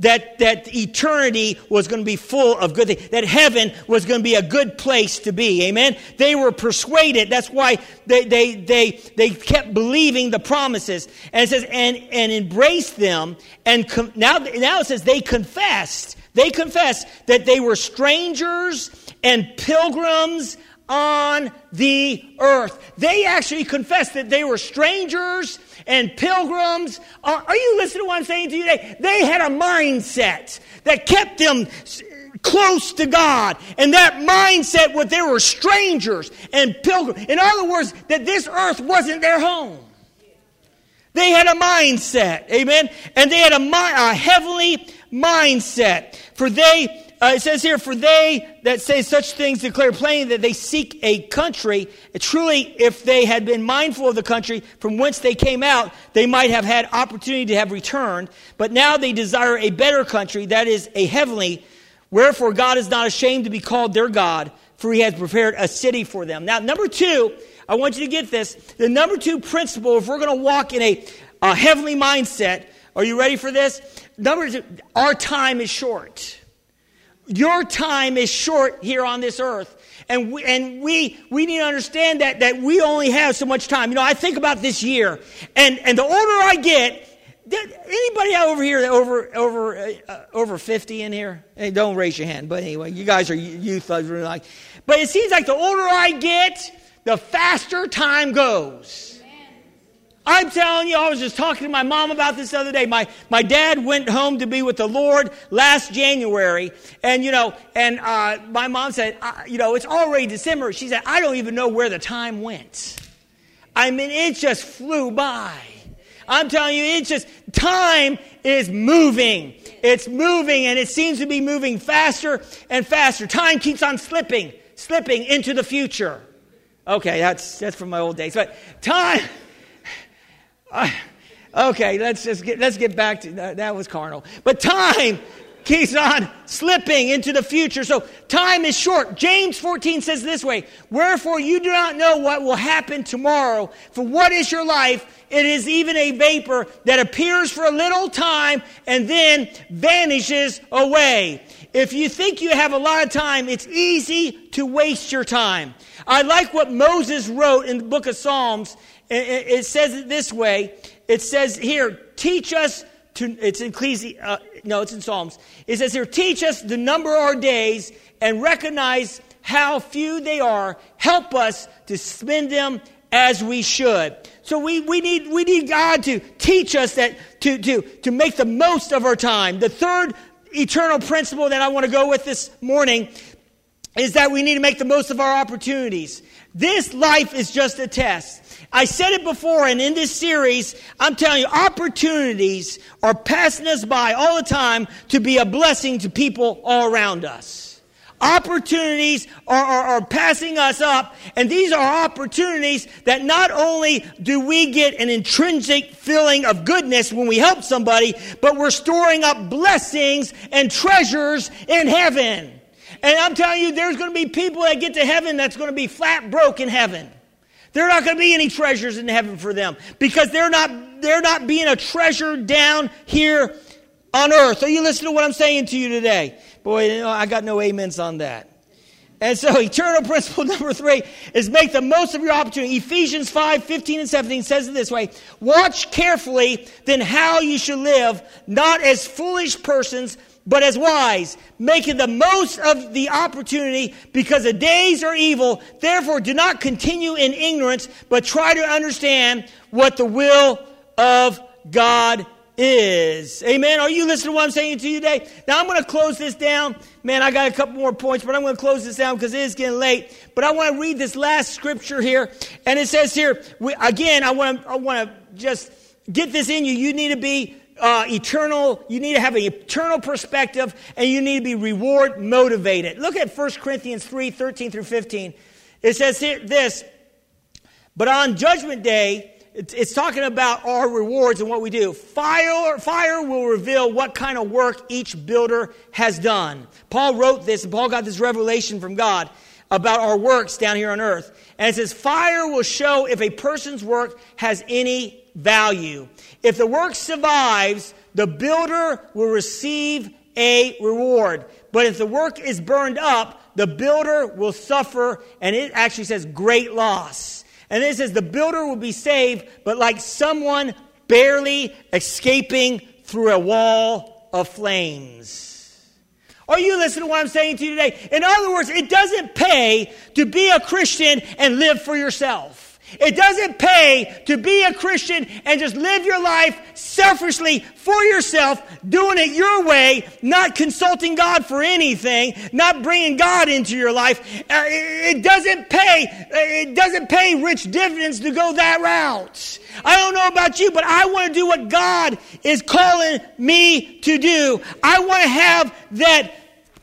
[SPEAKER 2] that, that eternity was going to be full of good things, that heaven was going to be a good place to be. Amen? They were persuaded. That's why they, they, they, they kept believing the promises. And it says, and, and embraced them. And com- now, now it says they confessed They confessed that they were strangers and pilgrims on the earth. They actually confessed that they were strangers and pilgrims. Are, are you listening to what I'm saying to you today? They had a mindset that kept them close to God. And that mindset was they were strangers and pilgrims. In other words, that this earth wasn't their home. They had a mindset, amen? And they had a, a heavenly mindset. For they uh, it says here, for they that say such things declare plainly that they seek a country. Truly, if they had been mindful of the country from whence they came out, they might have had opportunity to have returned. But now they desire a better country, that is a heavenly. Wherefore God is not ashamed to be called their God, for he has prepared a city for them. Now, number two, I want you to get this. The number two principle, if we're going to walk in a, a heavenly mindset, are you ready for this? Number two, our time is short. Your time is short here on this earth. And we, and we, we need to understand that, that we only have so much time. You know, I think about this year, and, and the older I get, anybody over here over over uh, over 50 in here hey, don't raise your hand but anyway you guys are youth like but it seems like the older i get the faster time goes I'm telling you, I was just talking to my mom about this the other day. My, my dad went home to be with the Lord last January. And, you know, and uh, my mom said, you know, it's already December. She said, I don't even know where the time went. I mean, it just flew by. I'm telling you, it's just, time is moving. It's moving and it seems to be moving faster and faster. Time keeps on slipping, slipping into the future. Okay, that's, that's from my old days. But time, okay, let's just get, let's get back to that. That was carnal. But time keeps on slipping into the future. So time is short. James 14 says this way Wherefore you do not know what will happen tomorrow. For what is your life? It is even a vapor that appears for a little time and then vanishes away. If you think you have a lot of time, it's easy to waste your time. I like what Moses wrote in the book of Psalms it says it this way. It says here, teach us to, it's in Ecclesi, uh, no, it's in Psalms. It says here, teach us to number of our days and recognize how few they are. Help us to spend them as we should. So we, we, need, we need God to teach us that, to, to, to make the most of our time. The third eternal principle that I want to go with this morning is that we need to make the most of our opportunities. This life is just a test. I said it before, and in this series, I'm telling you, opportunities are passing us by all the time to be a blessing to people all around us. Opportunities are, are, are, passing us up, and these are opportunities that not only do we get an intrinsic feeling of goodness when we help somebody, but we're storing up blessings and treasures in heaven. And I'm telling you, there's going to be people that get to heaven that's going to be flat broke in heaven. There are not going to be any treasures in heaven for them because they're not, they're not being a treasure down here on earth. Are you listening to what I'm saying to you today? Boy, I got no amens on that. And so, eternal principle number three is make the most of your opportunity. Ephesians 5 15 and 17 says it this way Watch carefully then how you should live, not as foolish persons but as wise, making the most of the opportunity because the days are evil. Therefore, do not continue in ignorance, but try to understand what the will of God is. Amen. Are you listening to what I'm saying to you today? Now, I'm going to close this down. Man, I got a couple more points, but I'm going to close this down because it is getting late. But I want to read this last scripture here. And it says here, we, again, I want to, I want to just get this in you. You need to be uh, eternal, you need to have an eternal perspective and you need to be reward motivated. Look at 1 Corinthians 3 13 through 15. It says here, this, but on judgment day, it's, talking about our rewards and what we do. Fire, fire will reveal what kind of work each builder has done. Paul wrote this, and Paul got this revelation from God about our works down here on earth. And it says, Fire will show if a person's work has any value. If the work survives, the builder will receive a reward. But if the work is burned up, the builder will suffer, and it actually says great loss. And it says the builder will be saved, but like someone barely escaping through a wall of flames. Are you listening to what I'm saying to you today? In other words, it doesn't pay to be a Christian and live for yourself. It doesn't pay to be a Christian and just live your life selfishly for yourself, doing it your way, not consulting God for anything, not bringing God into your life. Uh, it doesn't pay. It doesn't pay rich dividends to go that route. I don't know about you, but I want to do what God is calling me to do. I want to have that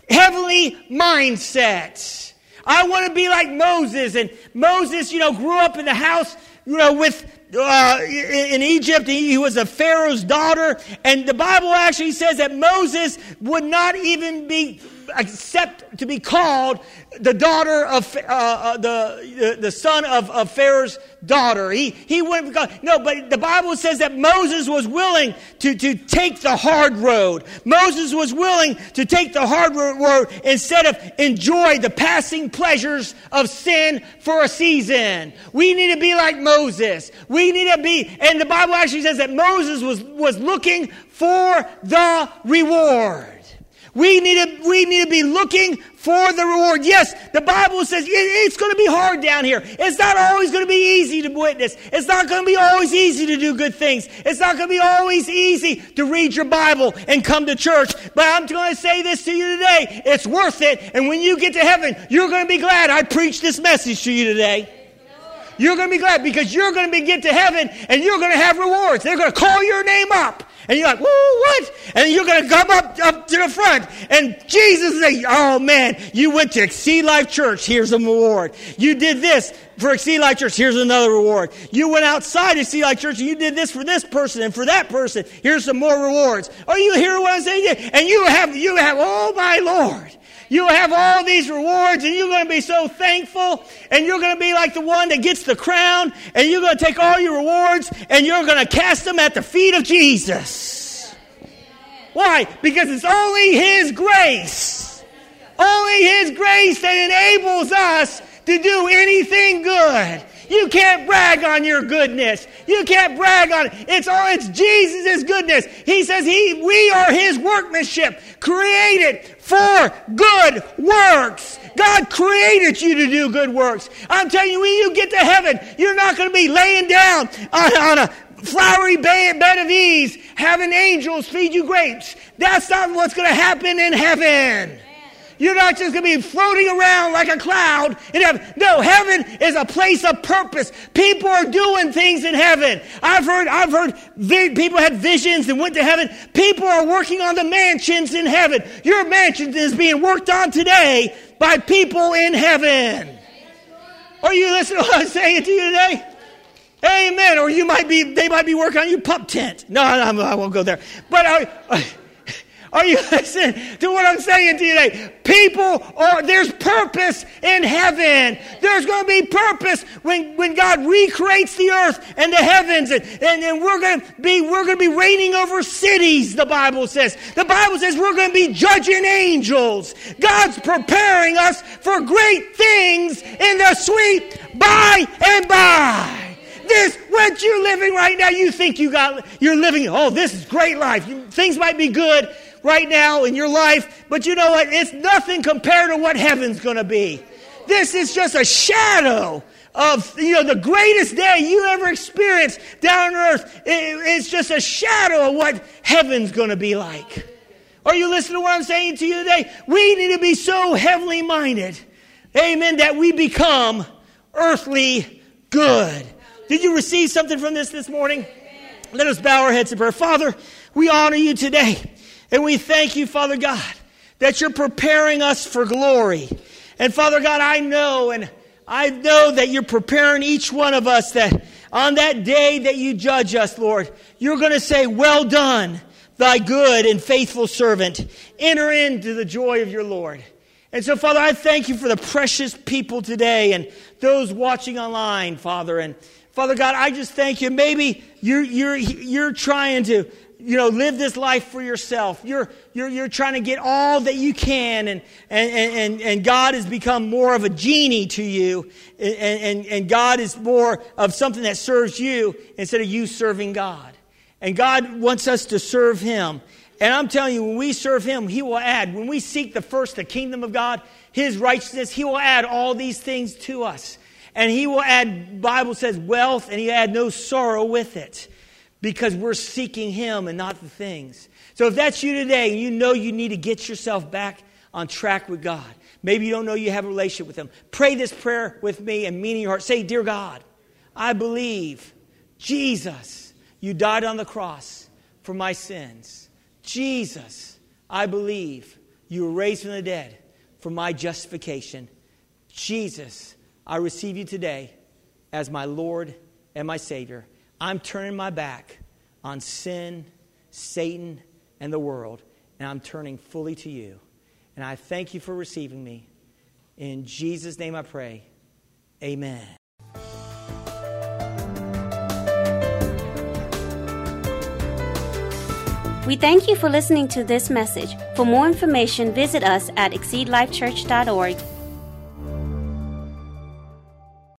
[SPEAKER 2] heavenly mindset. I want to be like Moses. And Moses, you know, grew up in the house, you know, with uh, in Egypt. He was a Pharaoh's daughter. And the Bible actually says that Moses would not even be accept to be called the daughter of uh, uh, the, the, son of, of Pharaoh's daughter. He, he went, no, but the Bible says that Moses was willing to, to take the hard road. Moses was willing to take the hard road instead of enjoy the passing pleasures of sin for a season. We need to be like Moses. We need to be, and the Bible actually says that Moses was, was looking for the reward. We need to, we need to be looking for the reward. Yes, the Bible says it, it's going to be hard down here. It's not always going to be easy to witness. It's not going to be always easy to do good things. It's not going to be always easy to read your Bible and come to church. But I'm going to say this to you today. It's worth it. And when you get to heaven, you're going to be glad I preached this message to you today. You're going to be glad because you're going to be get to heaven and you're going to have rewards. They're going to call your name up. And you're like, whoa, what? And you're going to come up, up to the front. And Jesus say, oh man, you went to Exceed Life Church. Here's a reward. You did this for Exceed Life Church. Here's another reward. You went outside Exceed Life Church and you did this for this person and for that person. Here's some more rewards. Are you hearing what I'm saying? And you have, you have, oh my Lord. You have all these rewards and you're going to be so thankful and you're going to be like the one that gets the crown and you're going to take all your rewards and you're going to cast them at the feet of Jesus. Why? Because it's only His grace. Only His grace that enables us to do anything good. You can't brag on your goodness. You can't brag on it. It's all it's Jesus' goodness. He says he we are his workmanship, created for good works. God created you to do good works. I'm telling you, when you get to heaven, you're not going to be laying down on, on a flowery bed of ease, having angels feed you grapes. That's not what's going to happen in heaven. You're not just going to be floating around like a cloud in heaven. No, heaven is a place of purpose. People are doing things in heaven. I've heard, I've heard vi- people had visions and went to heaven. People are working on the mansions in heaven. Your mansion is being worked on today by people in heaven. Are you listening to what I'm saying to you today? Amen. Or you might be, they might be working on your pup tent. No, no I won't go there. But I, I are you listening to what I'm saying to you today? People are, there's purpose in heaven. There's going to be purpose when, when God recreates the earth and the heavens. And, and, and we're going to be, we're going to be reigning over cities, the Bible says. The Bible says we're going to be judging angels. God's preparing us for great things in the sweet by and by this what you're living right now you think you got you're living oh this is great life things might be good right now in your life, but you know what? It's nothing compared to what heaven's going to be. This is just a shadow of you know the greatest day you ever experienced down on earth. it's just a shadow of what heaven's going to be like. Are you listening to what I'm saying to you today? We need to be so heavenly minded, amen, that we become earthly good. Did you receive something from this this morning? Let us bow our heads in prayer. Father, we honor you today. And we thank you, Father God, that you're preparing us for glory. And Father God, I know and I know that you're preparing each one of us that on that day that you judge us, Lord, you're going to say, Well done, thy good and faithful servant. Enter into the joy of your Lord. And so, Father, I thank you for the precious people today and those watching online, Father. And Father God, I just thank you. Maybe you're, you're, you're trying to you know, live this life for yourself. You're, you're, you're trying to get all that you can, and, and, and, and God has become more of a genie to you, and, and, and God is more of something that serves you instead of you serving God. And God wants us to serve Him. And I'm telling you, when we serve Him, He will add. When we seek the first, the kingdom of God, His righteousness, He will add all these things to us. And He will add, Bible says, wealth, and He add no sorrow with it. Because we're seeking Him and not the things. So if that's you today, and you know you need to get yourself back on track with God, maybe you don't know you have a relationship with Him, pray this prayer with me and mean in your heart. Say, Dear God, I believe, Jesus, you died on the cross for my sins. Jesus, I believe you were raised from the dead for my justification. Jesus, I receive you today as my Lord and my Savior. I'm turning my back on sin, Satan, and the world, and I'm turning fully to you. And I thank you for receiving me. In Jesus' name I pray. Amen.
[SPEAKER 1] We thank you for listening to this message. For more information, visit us at exceedlifechurch.org